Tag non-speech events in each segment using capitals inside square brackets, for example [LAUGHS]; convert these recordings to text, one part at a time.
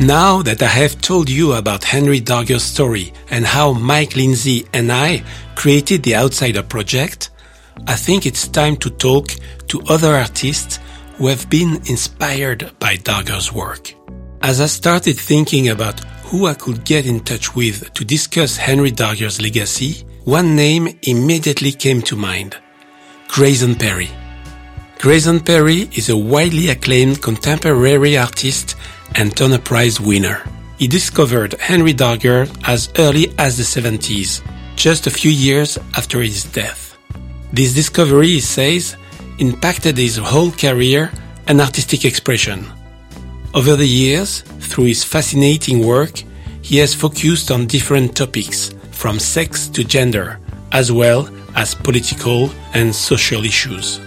Now that I have told you about Henry Darger's story and how Mike Lindsay and I created the Outsider Project, I think it's time to talk to other artists who have been inspired by Darger's work. As I started thinking about who I could get in touch with to discuss Henry Darger's legacy, one name immediately came to mind. Grayson Perry. Grayson Perry is a widely acclaimed contemporary artist and Turner Prize winner. He discovered Henry Darger as early as the 70s, just a few years after his death. This discovery, he says, impacted his whole career and artistic expression. Over the years, through his fascinating work, he has focused on different topics, from sex to gender, as well as political and social issues.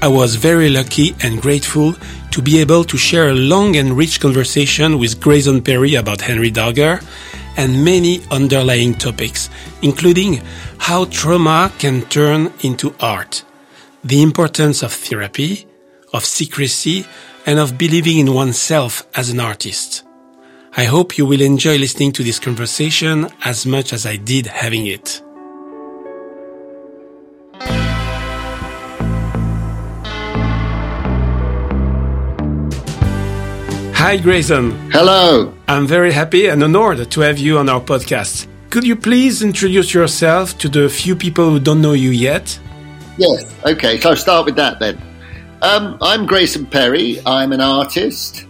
I was very lucky and grateful to be able to share a long and rich conversation with Grayson Perry about Henry Darger and many underlying topics, including how trauma can turn into art, the importance of therapy, of secrecy, and of believing in oneself as an artist. I hope you will enjoy listening to this conversation as much as I did having it. Hi, Grayson. Hello. I'm very happy and honored to have you on our podcast. Could you please introduce yourself to the few people who don't know you yet? Yes. Okay. So I'll start with that then. Um, I'm Grayson Perry. I'm an artist,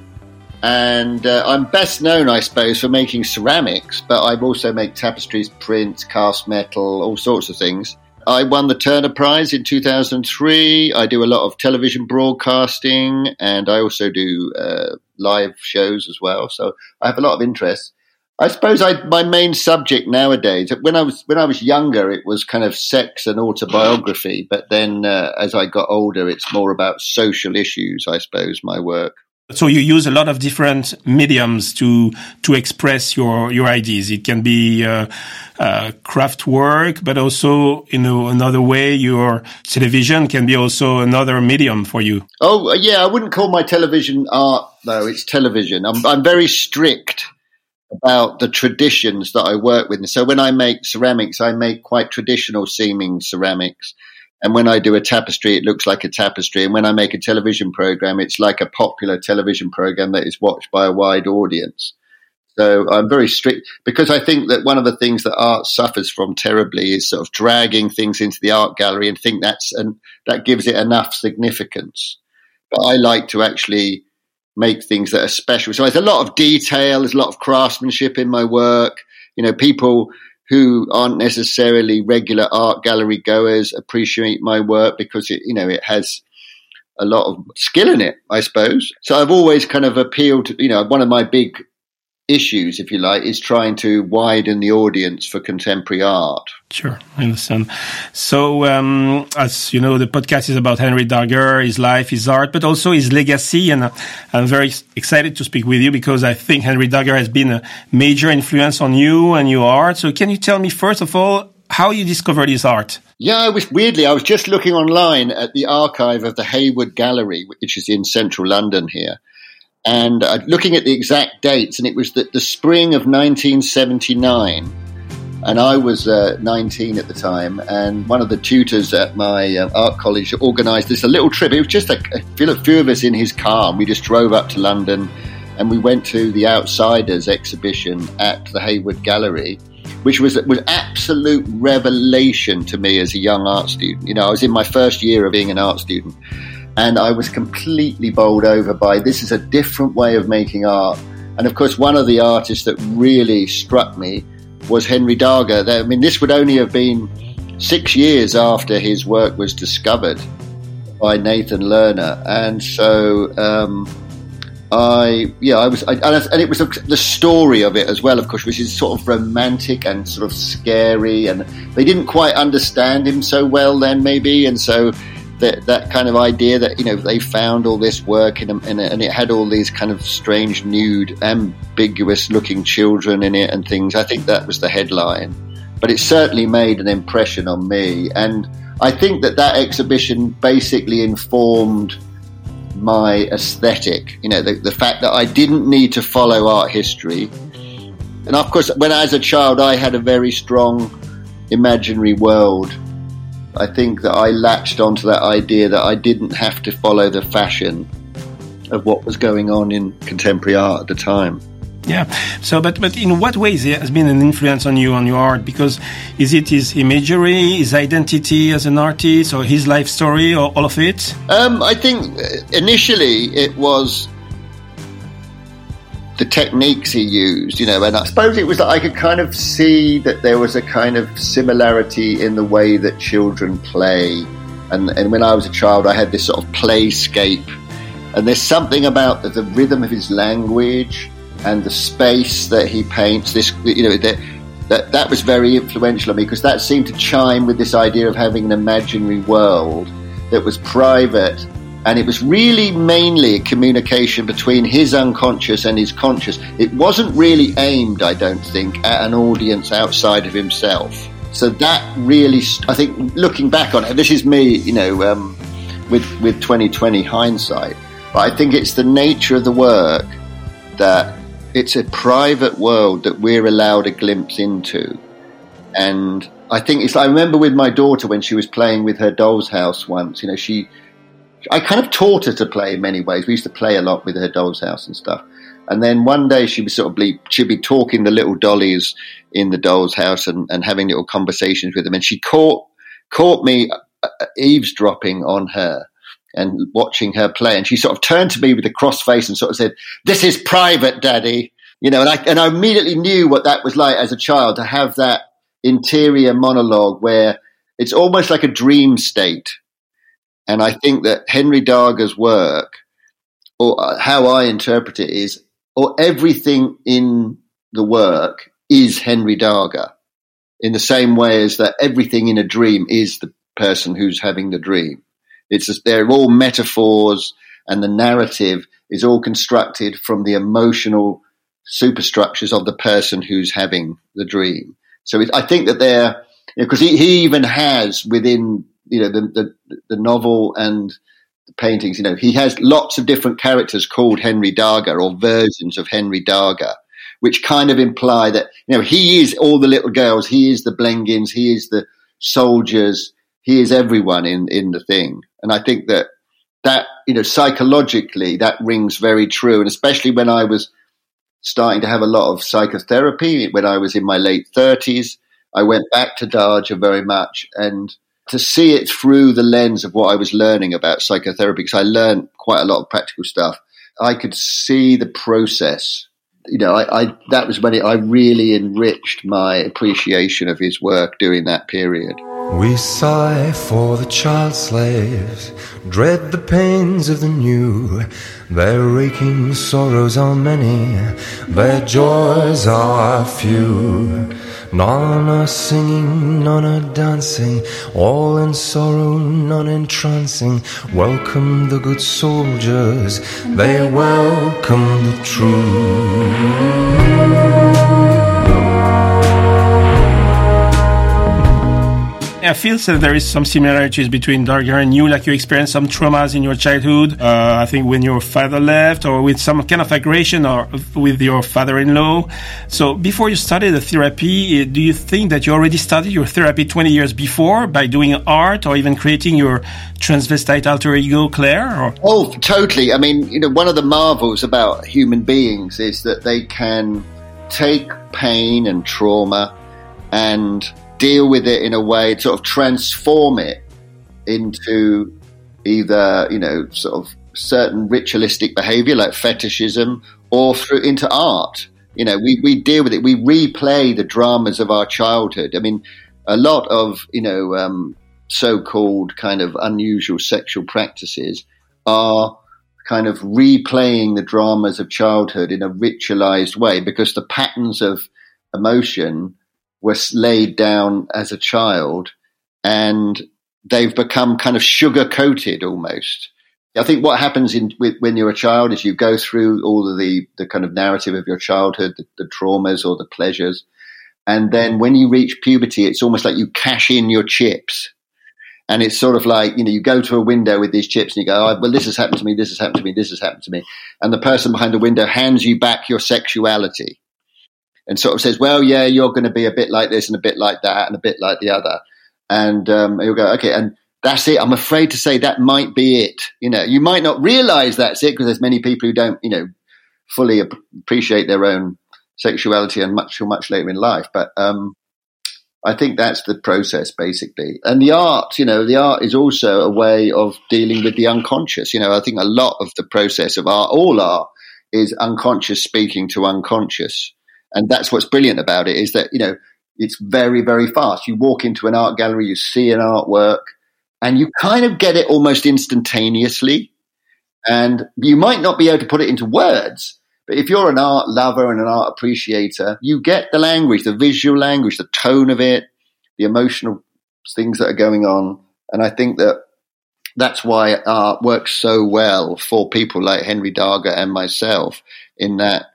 and uh, I'm best known, I suppose, for making ceramics. But I also make tapestries, prints, cast metal, all sorts of things. I won the Turner Prize in 2003. I do a lot of television broadcasting, and I also do uh, live shows as well. So I have a lot of interest. I suppose I, my main subject nowadays, when I was when I was younger, it was kind of sex and autobiography. But then, uh, as I got older, it's more about social issues. I suppose my work. So you use a lot of different mediums to to express your your ideas. It can be uh, uh, craft work, but also know another way. Your television can be also another medium for you. Oh yeah, I wouldn't call my television art though. It's television. I'm I'm very strict about the traditions that I work with. So when I make ceramics, I make quite traditional seeming ceramics. And when I do a tapestry, it looks like a tapestry. And when I make a television program, it's like a popular television program that is watched by a wide audience. So I'm very strict because I think that one of the things that art suffers from terribly is sort of dragging things into the art gallery and think that's and that gives it enough significance. But I like to actually make things that are special. So there's a lot of detail, there's a lot of craftsmanship in my work. You know, people who aren't necessarily regular art gallery goers appreciate my work because it, you know, it has a lot of skill in it, I suppose. So I've always kind of appealed you know, one of my big issues, if you like, is trying to widen the audience for contemporary art. Sure, I understand. So, um, as you know, the podcast is about Henry Darger, his life, his art, but also his legacy. And I'm very excited to speak with you because I think Henry Darger has been a major influence on you and your art. So, can you tell me, first of all, how you discovered his art? Yeah, I was weirdly, I was just looking online at the archive of the Hayward Gallery, which is in central London here and uh, looking at the exact dates, and it was the, the spring of 1979. And I was uh, 19 at the time, and one of the tutors at my uh, art college organised this a little trip. It was just a, a few of us in his car, and we just drove up to London, and we went to the Outsiders exhibition at the Hayward Gallery, which was was absolute revelation to me as a young art student. You know, I was in my first year of being an art student, and I was completely bowled over by this is a different way of making art. And of course, one of the artists that really struck me was Henry Darger. I mean, this would only have been six years after his work was discovered by Nathan Lerner, and so um, I yeah I was I, and it was the story of it as well, of course, which is sort of romantic and sort of scary, and they didn't quite understand him so well then maybe, and so. That, that kind of idea that you know they found all this work in, in a, and it had all these kind of strange nude ambiguous looking children in it and things I think that was the headline but it certainly made an impression on me and I think that that exhibition basically informed my aesthetic. You know, the, the fact that I didn't need to follow art history. And of course, when as a child, I had a very strong imaginary world. I think that I latched onto that idea that I didn't have to follow the fashion of what was going on in contemporary art at the time. Yeah. So, but but in what ways has been an influence on you on your art? Because is it his imagery, his identity as an artist, or his life story, or all of it? Um, I think uh, initially it was the techniques he used, you know, and I suppose it was that I could kind of see that there was a kind of similarity in the way that children play. And, and when I was a child, I had this sort of playscape. And there's something about the, the rhythm of his language and the space that he paints. This, you know, that that that was very influential on me because that seemed to chime with this idea of having an imaginary world that was private. And it was really mainly a communication between his unconscious and his conscious. It wasn't really aimed, I don't think, at an audience outside of himself. So that really, I think, looking back on it, this is me, you know, um, with with 2020 hindsight. But I think it's the nature of the work that it's a private world that we're allowed a glimpse into. And I think it's, I remember with my daughter when she was playing with her doll's house once, you know, she, I kind of taught her to play in many ways. We used to play a lot with her doll's house and stuff. And then one day she was sort of be, she'd be talking the little dollies in the doll's house and, and having little conversations with them. And she caught, caught me uh, eavesdropping on her and watching her play. And she sort of turned to me with a cross face and sort of said, "This is private, Daddy." You know, and I and I immediately knew what that was like as a child to have that interior monologue where it's almost like a dream state. And I think that Henry Darger's work, or uh, how I interpret it, is, or everything in the work is Henry Darger, in the same way as that everything in a dream is the person who's having the dream. It's just, they're all metaphors, and the narrative is all constructed from the emotional superstructures of the person who's having the dream. So it, I think that they're because you know, he, he even has within you know the, the the novel and the paintings. You know, he has lots of different characters called Henry Darger or versions of Henry Darger, which kind of imply that you know he is all the little girls, he is the Blengins, he is the soldiers, he is everyone in in the thing. And I think that that, you know, psychologically, that rings very true. And especially when I was starting to have a lot of psychotherapy, when I was in my late 30s, I went back to Darger very much and to see it through the lens of what I was learning about psychotherapy, because I learned quite a lot of practical stuff. I could see the process. You know, I, I that was when it, I really enriched my appreciation of his work during that period. We sigh for the child slaves, dread the pains of the new. Their raking sorrows are many, their joys are few. None are singing, none are dancing, all in sorrow, none entrancing. Welcome the good soldiers, they welcome the true. I feel that there is some similarities between Darger and you, like you experienced some traumas in your childhood. Uh, I think when your father left, or with some kind of aggression, or with your father-in-law. So before you started the therapy, do you think that you already started your therapy 20 years before by doing art, or even creating your transvestite alter ego, Claire? Or? Oh, totally. I mean, you know, one of the marvels about human beings is that they can take pain and trauma and deal with it in a way, sort of transform it into either, you know, sort of certain ritualistic behavior like fetishism or through into art. You know, we, we deal with it. We replay the dramas of our childhood. I mean, a lot of, you know, um, so-called kind of unusual sexual practices are kind of replaying the dramas of childhood in a ritualized way because the patterns of emotion were laid down as a child and they've become kind of sugar coated almost. I think what happens in when you're a child is you go through all of the the kind of narrative of your childhood, the, the, traumas or the pleasures, and then when you reach puberty, it's almost like you cash in your chips, and it's sort of like you know you go to a window with these chips and you go, oh, well, this has happened to me, this has happened to me, this has happened to me, and the person behind the window hands you back your sexuality, and sort of says, well, yeah, you're going to be a bit like this and a bit like that and a bit like the other, and um, you'll go, okay, and that's it. I'm afraid to say that might be it. You know, you might not realize that's it because there's many people who don't, you know, fully appreciate their own sexuality and much, much later in life. But, um, I think that's the process basically. And the art, you know, the art is also a way of dealing with the unconscious. You know, I think a lot of the process of art, all art is unconscious speaking to unconscious. And that's what's brilliant about it is that, you know, it's very, very fast. You walk into an art gallery, you see an artwork, and you kind of get it almost instantaneously. And you might not be able to put it into words, but if you're an art lover and an art appreciator, you get the language, the visual language, the tone of it, the emotional things that are going on. And I think that that's why art works so well for people like Henry Darger and myself in that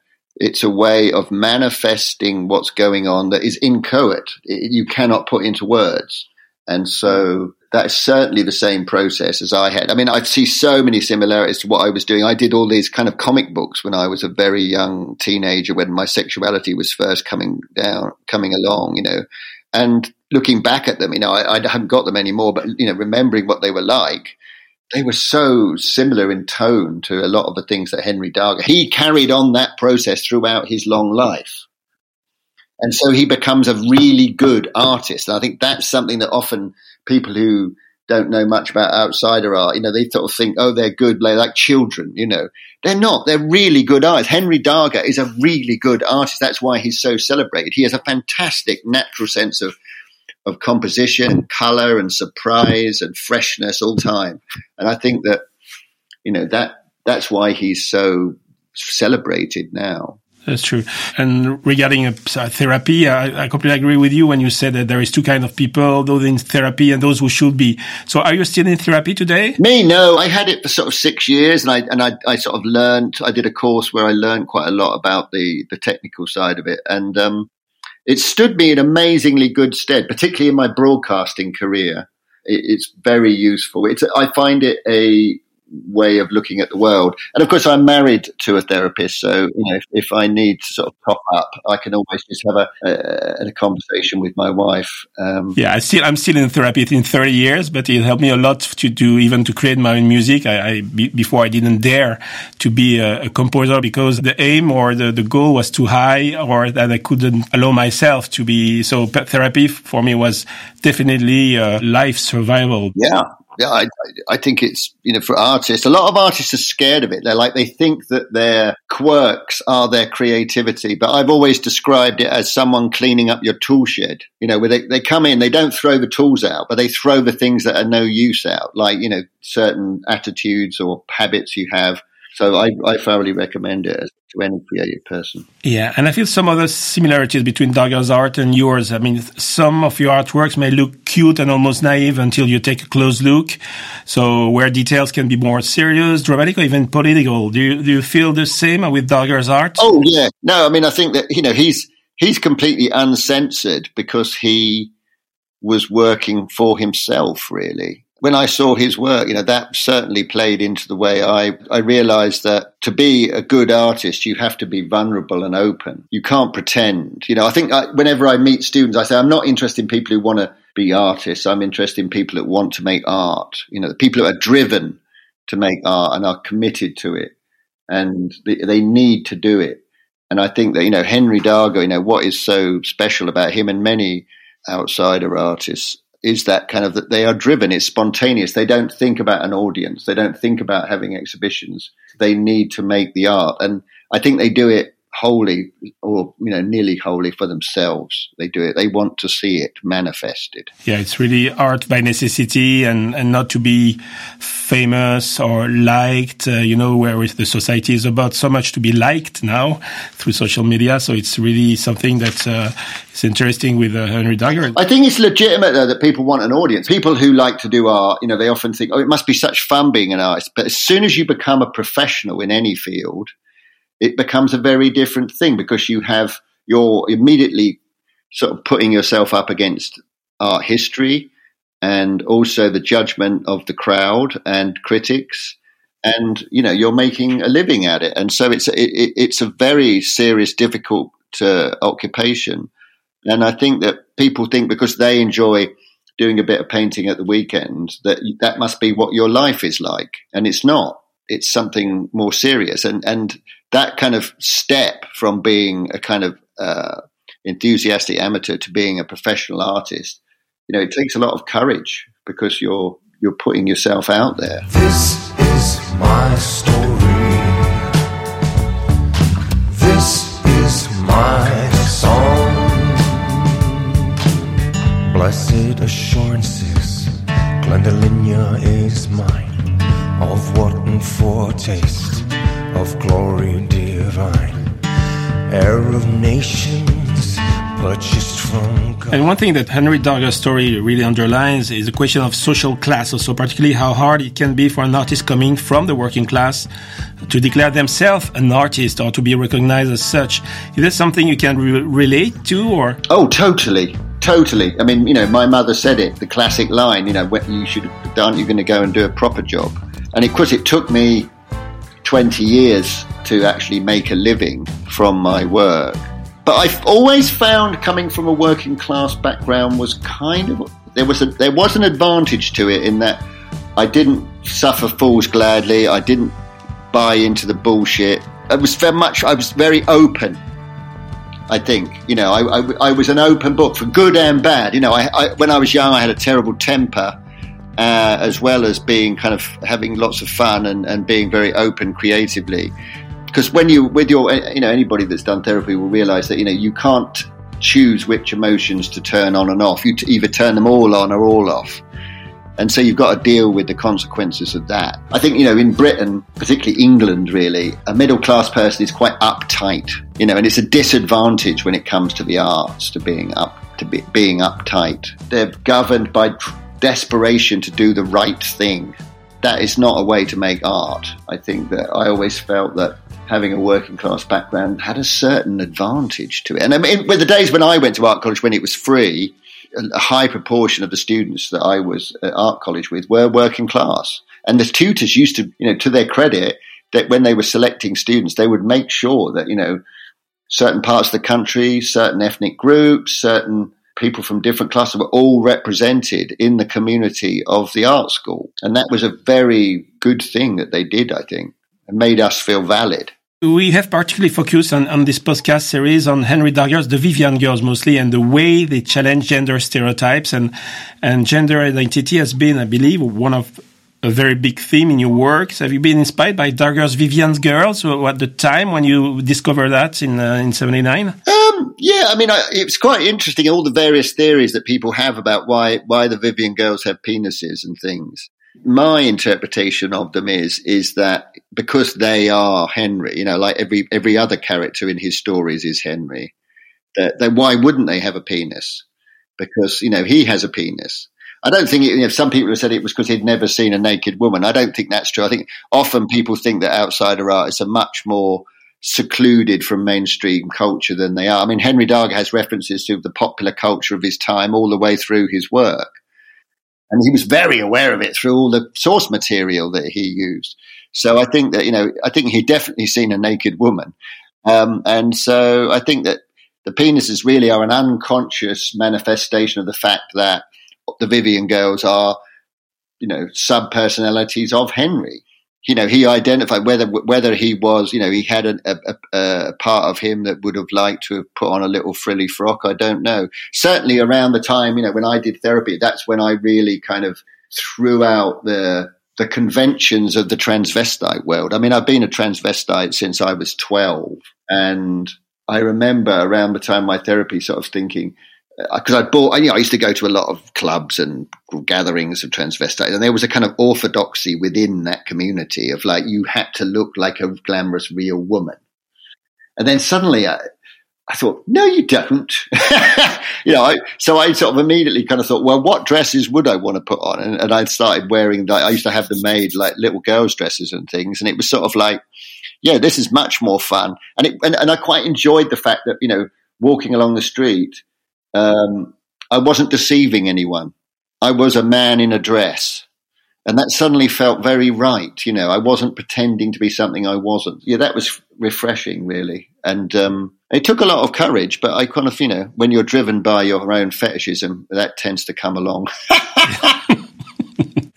it's a way of manifesting what's going on that is inchoate. You cannot put into words. And so that is certainly the same process as I had. I mean, I see so many similarities to what I was doing. I did all these kind of comic books when I was a very young teenager, when my sexuality was first coming down, coming along, you know, and looking back at them, you know, I, I haven't got them anymore, but, you know, remembering what they were like, they were so similar in tone to a lot of the things that Henry Darger, he carried on that process throughout his long life. And so he becomes a really good artist. And I think that's something that often people who don't know much about outsider art, you know, they sort of think, oh, they're good, they're like children, you know. They're not. They're really good artists. Henry Darger is a really good artist. That's why he's so celebrated. He has a fantastic natural sense of of composition and color and surprise and freshness all time. And I think that, you know, that that's why he's so celebrated now. That's true. And regarding uh, therapy, I, I, completely agree with you when you said that there is two kinds of people, those in therapy and those who should be. So are you still in therapy today? Me, no. I had it for sort of six years and I, and I, I sort of learned, I did a course where I learned quite a lot about the, the technical side of it. And, um, it stood me in amazingly good stead, particularly in my broadcasting career. It, it's very useful. It's, I find it a, way of looking at the world. And of course, I'm married to a therapist, so you know, if, if I need to sort of top up, I can always just have a, a, a conversation with my wife. Um, yeah, I still I'm still in therapy in 30 years, but it helped me a lot to do even to create my own music. I, I before I didn't dare to be a, a, composer because the aim or the, the goal was too high, or that I couldn't allow myself to be. So therapy for me was definitely uh, life survival. Yeah, yeah, I, I think it's you know for artists, a lot of artists are scared of it. They're like they think that their quirks are their creativity. But I've always described it as someone cleaning up your tool shed. You know, where they, they come in, they don't throw the tools out, but they throw the things that are no use out, like you know certain attitudes or habits you have so I, I thoroughly recommend it to any creative person. Yeah, and I feel some other similarities between Darger's art and yours. I mean, some of your artworks may look cute and almost naive until you take a close look. So where details can be more serious, dramatic, or even political. Do you, do you feel the same with Darger's art? Oh yeah, no. I mean, I think that you know he's he's completely uncensored because he was working for himself, really when I saw his work, you know, that certainly played into the way I, I realized that to be a good artist, you have to be vulnerable and open. You can't pretend. You know, I think I, whenever I meet students, I say, I'm not interested in people who want to be artists. I'm interested in people that want to make art. You know, the people who are driven to make art and are committed to it and they, they need to do it. And I think that, you know, Henry Darger, you know, what is so special about him and many outsider artists is that kind of that they are driven. It's spontaneous. They don't think about an audience. They don't think about having exhibitions. They need to make the art, and I think they do it wholly or you know nearly wholly for themselves. They do it. They want to see it manifested. Yeah it's really art by necessity and and not to be famous or liked uh, you know where the society is about so much to be liked now through social media. So it's really something that uh, is interesting with uh, henry Darger. i think it's legitimate though that people want an audience. People who like to do art you know they often think oh it must be such fun being an artist. But as soon as you become a professional in any field it becomes a very different thing because you have you're immediately sort of putting yourself up against art history and also the judgment of the crowd and critics. And you know you're making a living at it. And so it's it, it's a very serious difficult uh, occupation. And i think that people think because they enjoy doing a bit of painting at the weekend that that must be what your life is like. And it's not. It's something more serious. And and that kind of step from being a kind of uh, enthusiastic amateur to being a professional artist, you know, it takes a lot of courage because you're you're putting yourself out there. This is my story. This is my song. Blessed assurances, Glendolinea is mine, of what and foretaste of glory divine, heir of nations, purchased from God. And one thing that Henry Darger's story really underlines is the question of social class, also particularly how hard it can be for an artist coming from the working class to declare themselves an artist or to be recognized as such. Is that something you can re- relate to, or? Oh, totally. Totally. I mean, you know, my mother said it, the classic line, you know, when you should, aren't you going to go and do a proper job? And of course, it took me 20 years to actually make a living from my work. But I've always found coming from a working class background was kind of there was a there was an advantage to it in that I didn't suffer fools gladly. I didn't buy into the bullshit. I was very much I was very open. I think you know I, I, I was an open book for good and bad. You know I, I when I was young I had a terrible temper uh, as well as being kind of having lots of fun and, and being very open creatively. Because when you, with your, you know, anybody that's done therapy will realize that, you know, you can't choose which emotions to turn on and off. You either turn them all on or all off. And so you've got to deal with the consequences of that. I think, you know, in Britain, particularly England, really, a middle class person is quite uptight, you know, and it's a disadvantage when it comes to the arts to being up, to be, being uptight. They're governed by desperation to do the right thing. That is not a way to make art. I think that I always felt that having a working class background had a certain advantage to it. And I mean, with the days when I went to art college when it was free, a high proportion of the students that I was at art college with were working class. And the tutors used to, you know, to their credit, that when they were selecting students, they would make sure that, you know, certain parts of the country, certain ethnic groups, certain people from different classes were all represented in the community of the art school. And that was a very good thing that they did, I think, and made us feel valid. We have particularly focused on, on this podcast series on Henry Darger's, the Vivian girls mostly, and the way they challenge gender stereotypes and, and gender identity has been, I believe, one of a very big theme in your works. Have you been inspired by Darger's Vivian's Girls at the time when you discovered that in uh, in '79? Um, yeah, I mean, I, it's quite interesting all the various theories that people have about why why the Vivian girls have penises and things. My interpretation of them is is that because they are Henry, you know, like every every other character in his stories is Henry. That, that why wouldn't they have a penis? Because you know he has a penis I don't think it, you know, some people have said it was because he'd never seen a naked woman. I don't think that's true. I think often people think that outsider artists are much more secluded from mainstream culture than they are. I mean, Henry Darger has references to the popular culture of his time all the way through his work. And he was very aware of it through all the source material that he used. So I think that, you know, I think he'd definitely seen a naked woman. Um, and so I think that the penises really are an unconscious manifestation of the fact that the Vivian girls are, you know, sub personalities of Henry. you know, he identified whether whether he was, you know, he had a, a, a, part of him that would have liked to have put on a little frilly frock. I don't know. Certainly around the time, you know, when I did therapy, that's when I really kind of threw out the the conventions of the transvestite world. I mean, I've been a transvestite since I was twelve, and I remember around the time my therapy, sort of thinking because uh, I bought, you know, I used to go to a lot of clubs and gatherings of transvestites, and there was a kind of orthodoxy within that community of like you had to look like a glamorous real woman. And then suddenly I, I thought, no, you don't. [LAUGHS] you know, I, so I sort of immediately kind of thought, well, what dresses would I want to put on? And, and I started wearing, I used to have them made like little girls' dresses and things. And it was sort of like, yeah, this is much more fun. And, it, and, and I quite enjoyed the fact that, you know, walking along the street, um, I wasn't deceiving anyone. I was a man in a dress. And that suddenly felt very right. You know, I wasn't pretending to be something I wasn't. Yeah, that was refreshing, really. And um, it took a lot of courage, but I kind of, you know, when you're driven by your own fetishism, that tends to come along. [LAUGHS]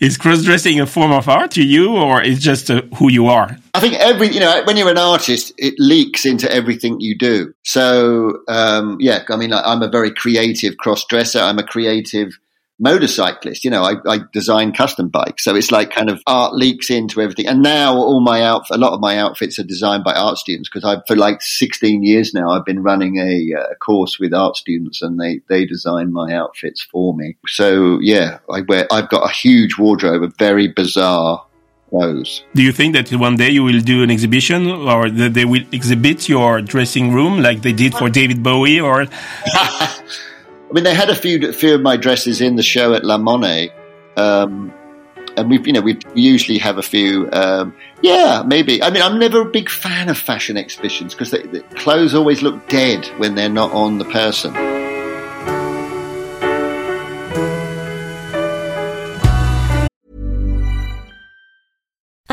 is cross dressing a form of art to you, or is just uh, who you are? I think every, you know, when you're an artist, it leaks into everything you do. So, um, yeah, I mean, I'm a very creative cross dresser. I'm a creative motorcyclist. You know, I, I, design custom bikes. So it's like kind of art leaks into everything. And now all my outfit, a lot of my outfits are designed by art students because I've, for like 16 years now, I've been running a, a, course with art students and they, they design my outfits for me. So yeah, I wear, I've got a huge wardrobe of very bizarre clothes. Do you think that one day you will do an exhibition or that they will exhibit your dressing room like they did for [LAUGHS] David Bowie or? [LAUGHS] I mean, they had a few few of my dresses in the show at La Monnaie, um, and we, you know, we usually have a few. Um, yeah, maybe. I mean, I'm never a big fan of fashion exhibitions because the clothes always look dead when they're not on the person.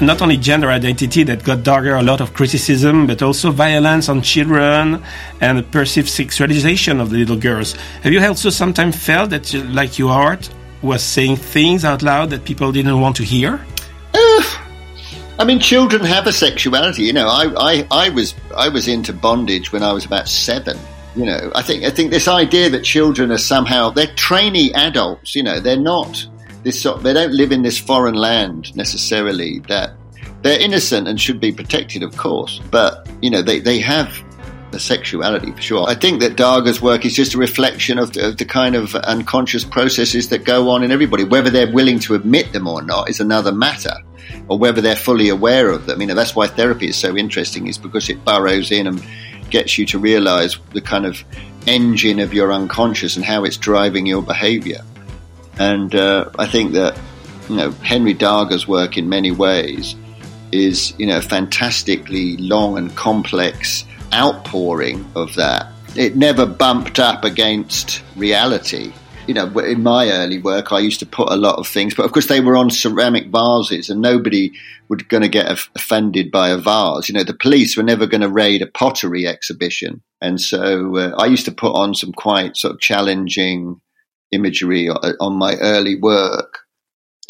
Not only gender identity that got Darger a lot of criticism, but also violence on children and perceived sexualization of the little girls. Have you also sometimes felt that, uh, like your art, was saying things out loud that people didn't want to hear? I mean, children have a sexuality. You know, I, I, I was I was into bondage when I was about seven. You know, I think I think this idea that children are somehow they're trainee adults. You know, they're not this sort. They don't live in this foreign land necessarily. That they're innocent and should be protected, of course. But you know, they they have a sexuality for sure. I think that Darger's work is just a reflection of the, of the, kind of unconscious processes that go on in everybody. Whether they're willing to admit them or not is another matter or whether they're fully aware of them. You know, that's why therapy is so interesting, is because it burrows in and gets you to realize the kind of engine of your unconscious and how it's driving your behavior. And uh, I think that, you know, Henry Darger's work in many ways is, you know, fantastically long and complex outpouring of that. It never bumped up against reality you know, in my early work, I used to put a lot of things, but of course they were on ceramic vases, and nobody was going to get offended by a vase. You know, the police were never going to raid a pottery exhibition, and so uh, I used to put on some quite sort of challenging imagery uh, on my early work.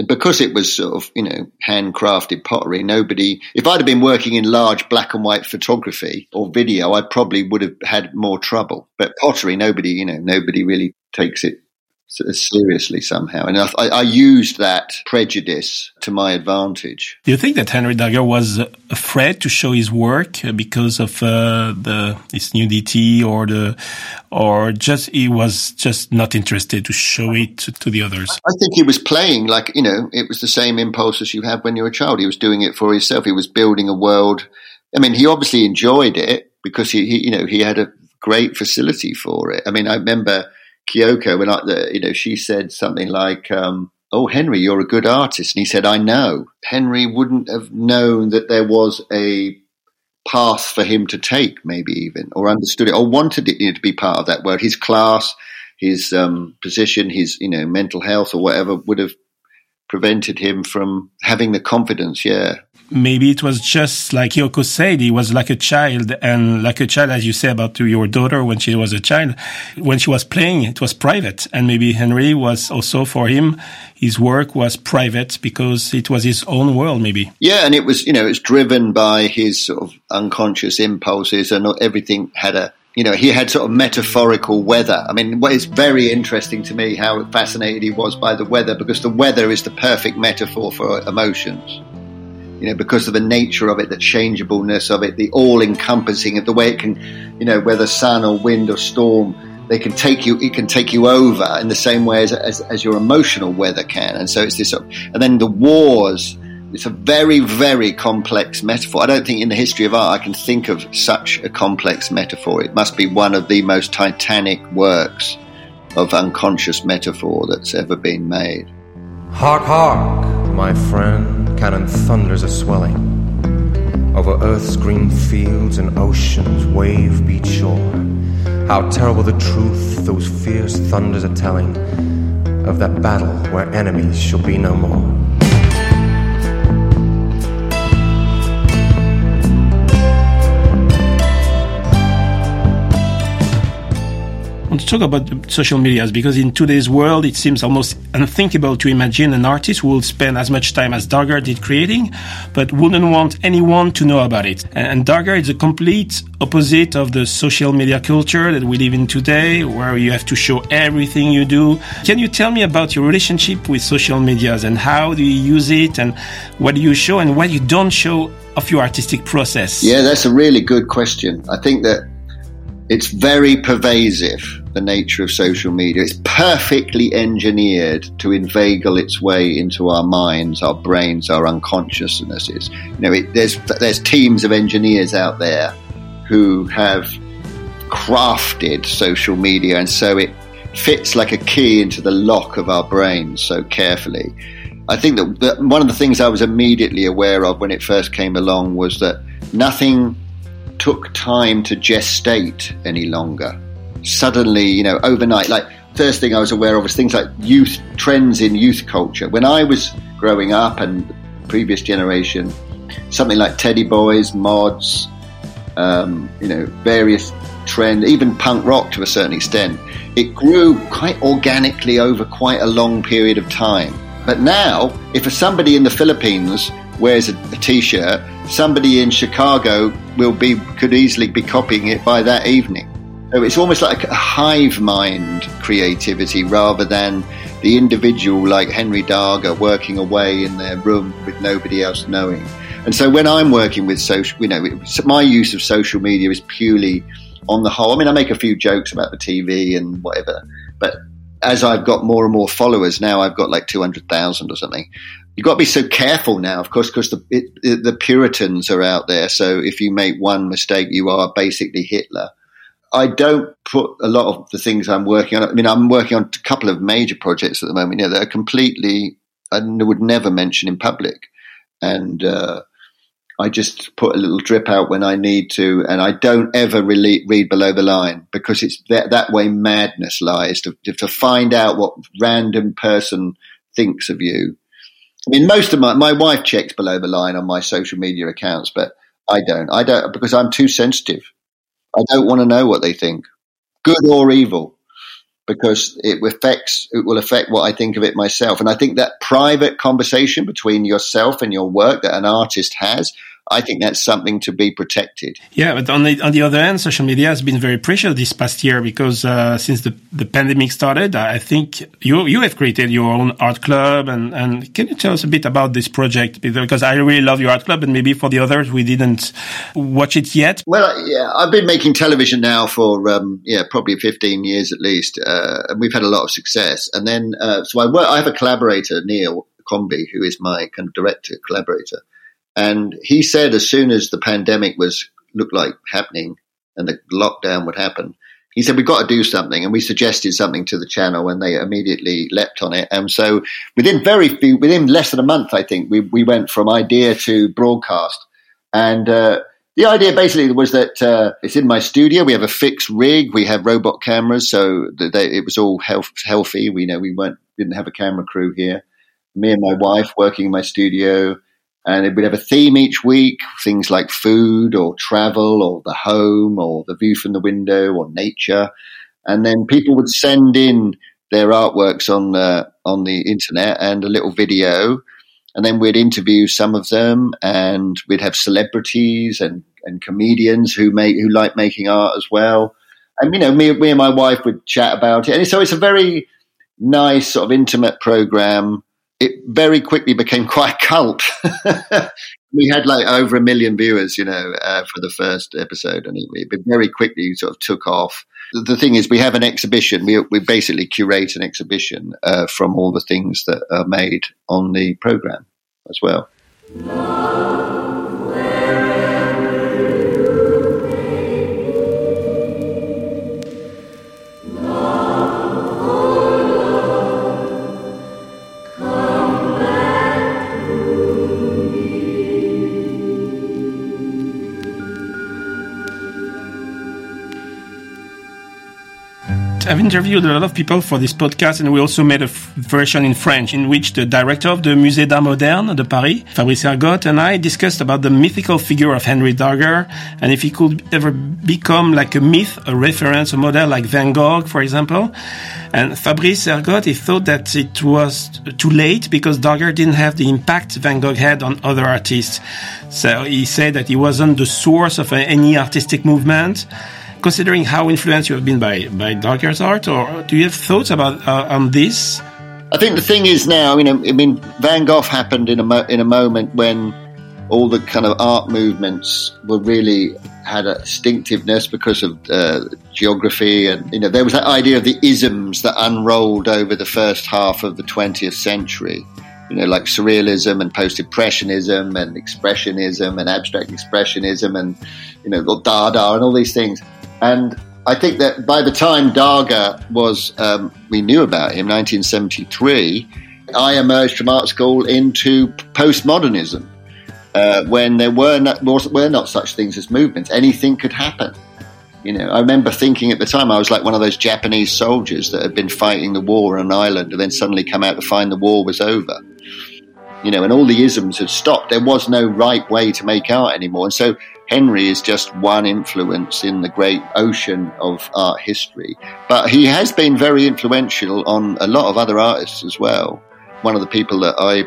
Because it was sort of, you know, handcrafted pottery, nobody, if I'd have been working in large black and white photography or video, I probably would have had more trouble. But pottery, nobody, you know, nobody really takes it seriously somehow. And I, I, used that prejudice to my advantage. Do you think that Henry Darger was afraid to show his work because of uh, the his nudity or the or just he was just not interested to show it to, to, the others? I think he was playing like you know it was the same impulses you have when you're a child. He was doing it for himself. He was building a world. I mean, he obviously enjoyed it because he, he you know he had a great facility for it. I mean, I remember Kiyoko when I you know she said something like. Um, Oh, Henry, you're a good artist. And he said, I know. Henry wouldn't have known that there was a path for him to take, maybe even, or understood it, or wanted it you know, to be part of that world. His class, his um, position, his you know mental health or whatever would have prevented him from having the confidence. Yeah, maybe it was just like Yoko said, he was like a child and like a child, as you say about your daughter when she was a child, when she was playing, it was private. And maybe Henry was also for him, his work was private because it was his own world, maybe. Yeah. And it was, you know, it's driven by his sort of unconscious impulses and everything had a, you know, he had sort of metaphorical weather. I mean, it's very interesting to me how fascinated he was by the weather because the weather is the perfect metaphor for emotions you know, because of the nature of it, the changeableness of it, the all encompassing of the way it can, you know, whether sun or wind or storm, they can take you, it can take you over in the same way as, as, as your emotional weather can. And so it's this, and then the wars, it's a very, very complex metaphor. I don't think in the history of art I can think of such a complex metaphor. It must be one of the most titanic works of unconscious metaphor that's ever been made. Hark, hark, my friend cannon thunders are swelling over earth's green fields and ocean's wave beat shore. How terrible the truth those fierce thunders are telling of that battle where enemies shall be no more. Want to talk about social medias because in today's world, it seems almost unthinkable to imagine an artist who will spend as much time as Darger did creating, but wouldn't want anyone to know about it. And Darger is a complete opposite of the social media culture that we live in today, where you have to show everything you do. Can you tell me about your relationship with social medias and how do you use it and what do you show and what you don't show of your artistic process? Yeah, that's a really good question. I think that it's very pervasive, the nature of social media. It's perfectly engineered to inveigle its way into our minds, our brains, our unconsciousnesses. You know, it, there's, there's teams of engineers out there who have crafted social media, and so it fits like a key into the lock of our brains so carefully. I think that, that one of the things I was immediately aware of when it first came along was that nothing took time to gestate any longer. Suddenly, you know, overnight, like first thing I was aware of was things like youth trends in youth culture. When I was growing up and previous generation, something like teddy boys, mods, um, you know, various trend, even punk rock to a certain extent, it grew quite organically over quite a long period of time. But now, if somebody in the Philippines wears a a t-shirt, somebody in Chicago will be could easily be copying it by that evening. So it's almost like a hive mind creativity rather than the individual like Henry Darger working away in their room with nobody else knowing. And so when I'm working with social, you know, my use of social media is purely on the whole. I mean, I make a few jokes about the TV and whatever, but as I've got more and more followers now, I've got like 200,000 or something you've got to be so careful now, of course, because the it, it, the Puritans are out there. So if you make one mistake, you are basically Hitler. I don't put a lot of the things I'm working on. I mean, I'm working on a couple of major projects at the moment. You know, that are completely I would never mention in public, and uh, I just put a little drip out when I need to, and I don't ever really read below the line because it's that, that way madness lies to, to find out what random person thinks of you I mean, most of my my wife checks below the line on my social media accounts, but I don't. I don't because I'm too sensitive. I don't want to know what they think, good or evil, because it affects it will affect what I think of it myself. And I think that private conversation between yourself and your work that an artist has, I think that's something to be protected. Yeah, but on the on the other hand, social media has been very precious this past year because uh, since the, the pandemic started, I think you you have created your own art club, and, and can you tell us a bit about this project? Because I really love your art club, and maybe for the others we didn't watch it yet. Well, yeah, I've been making television now for um, yeah probably fifteen years at least, uh, and we've had a lot of success. And then uh, so I work, I have a collaborator, Neil Crombie, who is my kind of director collaborator and he said as soon as the pandemic was looked like happening and the lockdown would happen, he said, we've got to do something. And we suggested something to the channel and they immediately leapt on it. And so within very few, within less than a month, I think we, we went from idea to broadcast. And, uh, the idea basically was that uh, it's in my studio. We have a fixed rig. We have robot cameras, so they, it was all health, healthy. We you know we weren't didn't have a camera crew here. Me and my wife working in my studio and we'd have a theme each week, things like food or travel or the home or the view from the window or nature. And then people would send in their artworks on the, on the internet and a little video. And then we'd interview some of them and we'd have celebrities and, and comedians who make, who like making art as well. And, you know, me, me and my wife would chat about it. And so it's a very nice sort of intimate program it very quickly became quite [LAUGHS] cult. we had like over a million viewers, you know, uh, for the first episode, and it, it, very quickly sort of took off. The thing is, we have an exhibition. We, we basically curate an exhibition uh, from all the things that are made on the program as well. I've interviewed a lot of people for this podcast, and we also made a version in French in which the director of the Musée d'Art Moderne de Paris, Fabrice Hergott, and I discussed about the mythical figure of Henry Darger and if he could ever become like a myth, a reference, a model like Van Gogh, for example. And Fabrice Hergott, he thought that it was too late because Darger didn't have the impact Van Gogh had on other artists. So he said that he wasn't the source of any artistic movement considering how influenced you have been by by Darger's art, or do you have thoughts about uh, on this? I think the thing is now, you know, I mean, Van Gogh happened in a mo- in a moment when all the kind of art movements were really had a distinctiveness because of uh, geography, and you know, there was that idea of the isms that unrolled over the first half of the 20th century. You know, like surrealism and post-impressionism and expressionism and abstract expressionism and you know, Dada and all these things. And I think that by the time Darger was, um, we knew about him, 1973, I emerged from art school into postmodernism. Uh, when there were not, were not such things as movements, anything could happen. You know, I remember thinking at the time I was like one of those Japanese soldiers that had been fighting the war on an island and then suddenly come out to find the war was over. You know, and all the isms had stopped. There was no right way to make art anymore. And so Henry is just one influence in the great ocean of art history. But he has been very influential on a lot of other artists as well. One of the people that I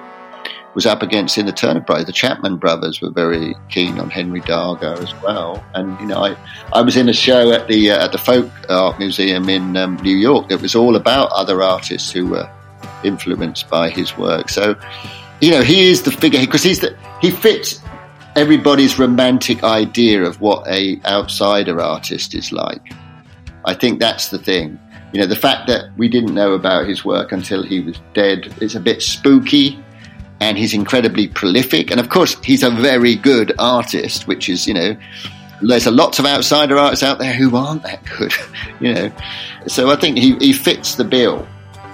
was up against in the Turner Prize, the Chapman brothers were very keen on Henry Darger as well. And you know, I, I was in a show at the uh, at the Folk Art Museum in um, New York that was all about other artists who were influenced by his work. So, you know, he is the figure because he's the he fits everybody's romantic idea of what a outsider artist is like. I think that's the thing. You know, the fact that we didn't know about his work until he was dead is a bit spooky and he's incredibly prolific. And of course, he's a very good artist, which is, you know, there's a lots of outsider artists out there who aren't that good, [LAUGHS] you know. So I think he, he fits the bill.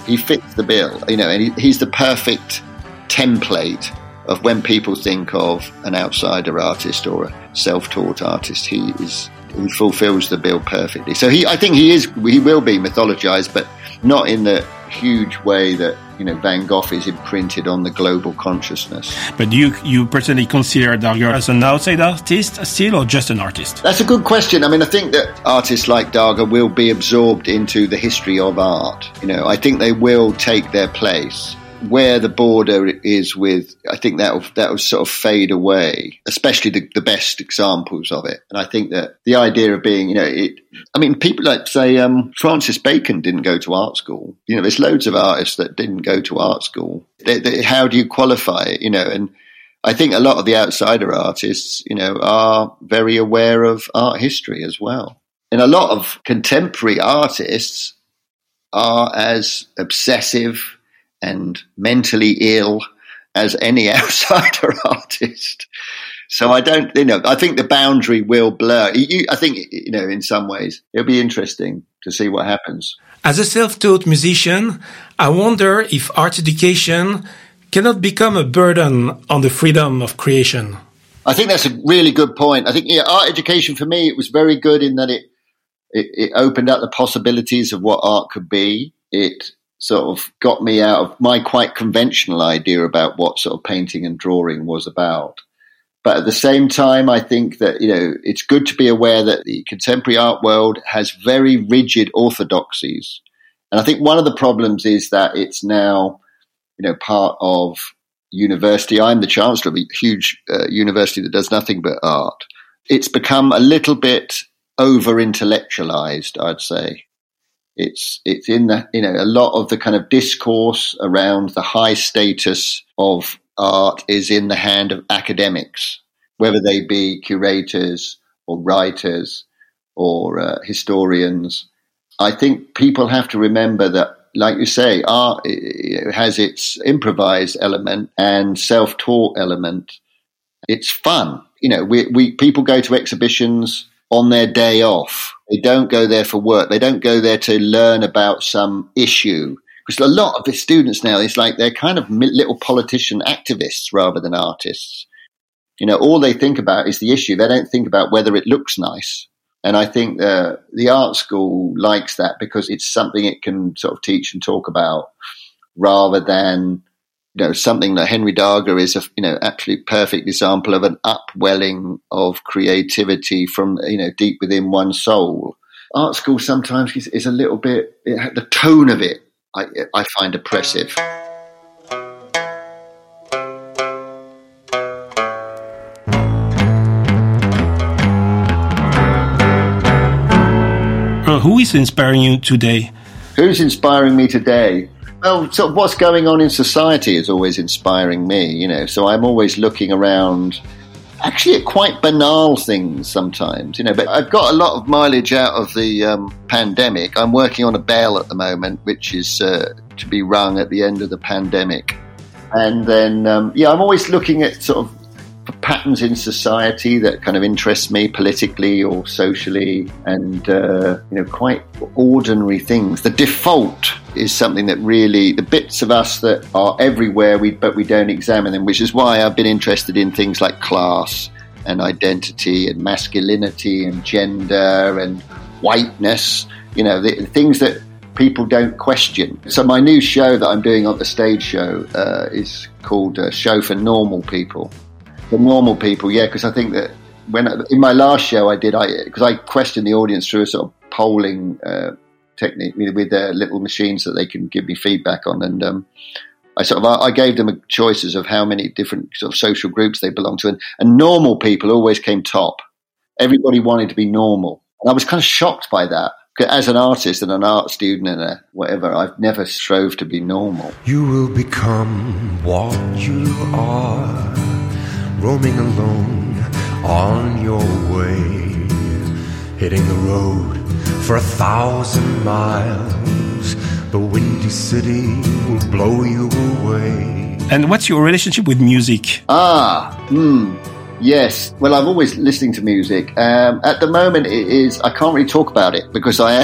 He fits the bill, you know, and he, he's the perfect template of when people think of an outsider artist or a self-taught artist, he is he fulfills the bill perfectly. So he, I think he is, he will be mythologized, but not in the huge way that you know Van Gogh is imprinted on the global consciousness. But do you you personally consider Darger as an outside artist still, or just an artist? That's a good question. I mean, I think that artists like Darger will be absorbed into the history of art. You know, I think they will take their place where the border is with, I think that will, that will sort of fade away, especially the, the best examples of it. And I think that the idea of being, you know, it, I mean, people like say, um, Francis Bacon didn't go to art school. You know, there's loads of artists that didn't go to art school. They, they, how do you qualify it? You know, and I think a lot of the outsider artists, you know, are very aware of art history as well. And a lot of contemporary artists are as obsessive and mentally ill as any [LAUGHS] outsider [LAUGHS] artist. So I don't, you know, I think the boundary will blur. You, I think, you know, in some ways, it'll be interesting to see what happens. As a self-taught musician, I wonder if art education cannot become a burden on the freedom of creation. I think that's a really good point. I think, yeah, art education for me, it was very good in that it, it, it opened up the possibilities of what art could be. It sort of got me out of my quite conventional idea about what sort of painting and drawing was about. But at the same time, I think that, you know, it's good to be aware that the contemporary art world has very rigid orthodoxies. And I think one of the problems is that it's now, you know, part of university. I'm the chancellor of a huge uh, university that does nothing but art. It's become a little bit over intellectualized, I'd say. It's it's in the you know a lot of the kind of discourse around the high status of art is in the hand of academics, whether they be curators or writers or uh, historians. I think people have to remember that, like you say, art has its improvised element and self-taught element. It's fun, you know. We, we people go to exhibitions on their day off. They don't go there for work. They don't go there to learn about some issue. Because a lot of the students now, it's like they're kind of little politician activists rather than artists. You know, all they think about is the issue. They don't think about whether it looks nice. And I think uh, the art school likes that because it's something it can sort of teach and talk about rather than you know, something that Henry Darger is a, you know, absolute perfect example of an upwelling of creativity from, you know, deep within one's soul. Art school sometimes is, is a little bit, it, the tone of it, I, I find oppressive. Uh, who is inspiring you today? Who's inspiring me today? Well, of what's going on in society is always inspiring me, you know. So I'm always looking around, actually at quite banal things sometimes, you know. But I've got a lot of mileage out of the um, pandemic. I'm working on a bell at the moment, which is uh, to be rung at the end of the pandemic. And then, um, yeah, I'm always looking at sort of patterns in society that kind of interest me politically or socially, and uh, you know, quite ordinary things. The default is something that really the bits of us that are everywhere, we but we don't examine them, which is why I've been interested in things like class and identity and masculinity and gender and whiteness. You know, the, things that people don't question. So my new show that I'm doing on the stage show uh, is called Show for Normal People the normal people, yeah, because I think that when in my last show I did, I because I questioned the audience through a sort of polling uh, technique with their little machines that they can give me feedback on, and um, I sort of I gave them choices of how many different sort of social groups they belong to, and, and normal people always came top. Everybody wanted to be normal, and I was kind of shocked by that as an artist and an art student and a whatever, I've never strove to be normal. You will become what you are roaming alone on your way, hitting the road for a thousand miles. The windy city will blow you away. And what's your relationship with music? Ah, hmm. Yes. Well, I'm always listening to music. Um, at the moment, it is. I can't really talk about it because I,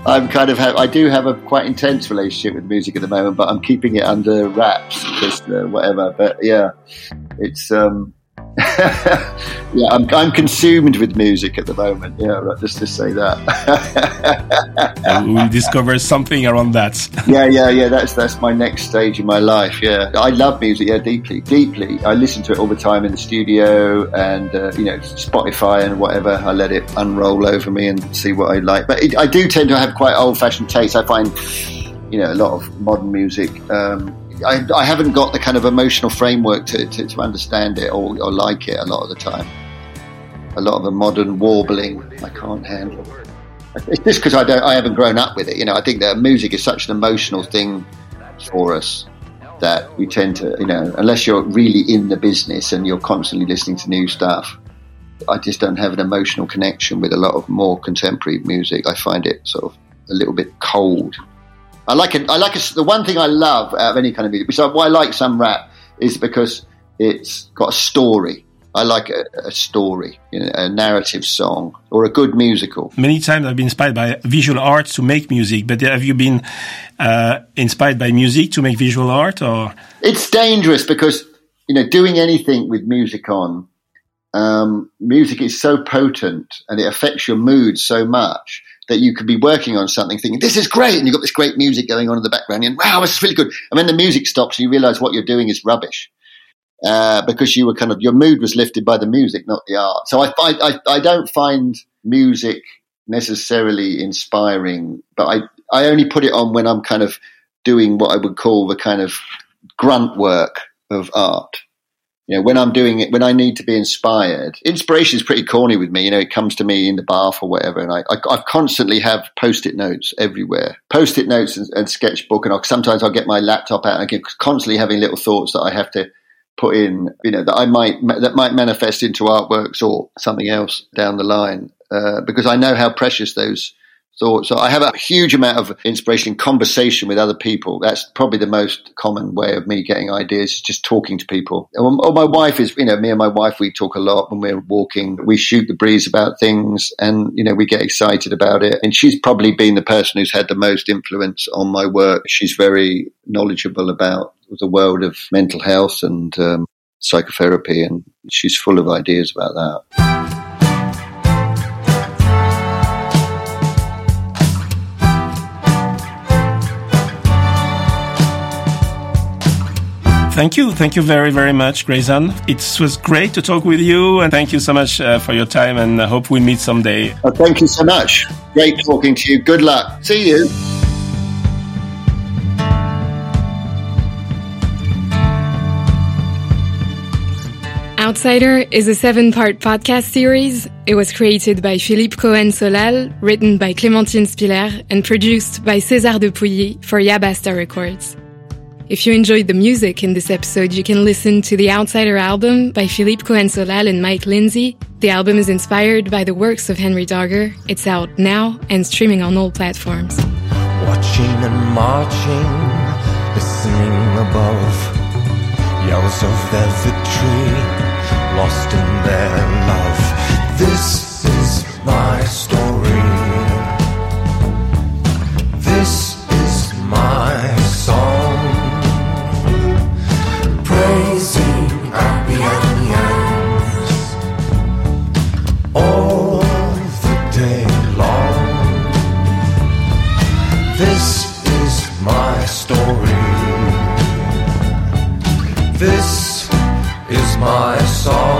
[LAUGHS] I'm kind of. I do have a quite intense relationship with music at the moment, but I'm keeping it under wraps because uh, whatever. But yeah, it's. Um, [LAUGHS] yeah, I'm, I'm consumed with music at the moment. Yeah, right, just to say that. [LAUGHS] we'll discover something around that. [LAUGHS] yeah, yeah, yeah. That's that's my next stage in my life. Yeah, I love music. Yeah, deeply, deeply. I listen to it all the time in the studio and uh, you know Spotify and whatever. I let it unroll over me and see what I like. But it, I do tend to have quite old-fashioned taste. I find you know, a lot of modern music. Um, I, I, haven't got the kind of emotional framework to, to, to understand it or, or, like it a lot of the time. A lot of the modern warbling I can't handle. It's just because I don't, I haven't grown up with it. You know, I think that music is such an emotional thing for us that we tend to, you know, unless you're really in the business and you're constantly listening to new stuff, I just don't have an emotional connection with a lot of more contemporary music. I find it sort of a little bit cold. I like it. I like it. The one thing I love out of any kind of music, besides why I like some rap, is because it's got a story. I like a, a story, you know, a narrative song or a good musical. Many times I've been inspired by visual arts to make music, but have you been uh, inspired by music to make visual art or? It's dangerous because, you know, doing anything with music on, um, music is so potent and it affects your mood so much that you could be working on something thinking, this is great. And you've got this great music going on in the background and wow, this is really good. And then the music stops, and you realize what you're doing is rubbish uh, because you were kind of your mood was lifted by the music, not the art. So I I, I don't find music necessarily inspiring, but I I only put it on when I'm kind of doing what I would call the kind of grunt work of art. You know, when I'm doing it, when I need to be inspired, inspiration is pretty corny with me. You know, it comes to me in the bath or whatever, and I, I, I constantly have post-it notes everywhere, post-it notes and, and sketchbook, and I'll, sometimes I'll get my laptop out and I get constantly having little thoughts that I have to put in, you know, that I might that might manifest into artworks or something else down the line, uh, because I know how precious those thoughts are. I have a huge amount of inspiration in conversation with other people. That's probably the most common way of me getting ideas, just talking to people. Or my wife is, you know, me and my wife, we talk a lot when we're walking. We shoot the breeze about things, and you know, we get excited about it. And she's probably been the person who's had the most influence on my work. She's very knowledgeable about the world of mental health and um, psychotherapy, and she's full of ideas about that. Thank you. Thank you very, very much, Grayson. It was great to talk with you, and thank you so much uh, for your time, and I hope we meet someday. Oh, thank you so much. Great talking to you. Good luck. See you. Outsider is a seven part podcast series. It was created by Philippe Cohen Solal, written by Clémentine Spiller, and produced by César de Pouilly for Yabasta Records. If you enjoyed the music in this episode, you can listen to the Outsider album by Philippe Cohen Solal and Mike Lindsay. The album is inspired by the works of Henry Darger. It's out now and streaming on all platforms. Watching and marching, listening above, yells of their victory lost in their love. This is my story. This my song.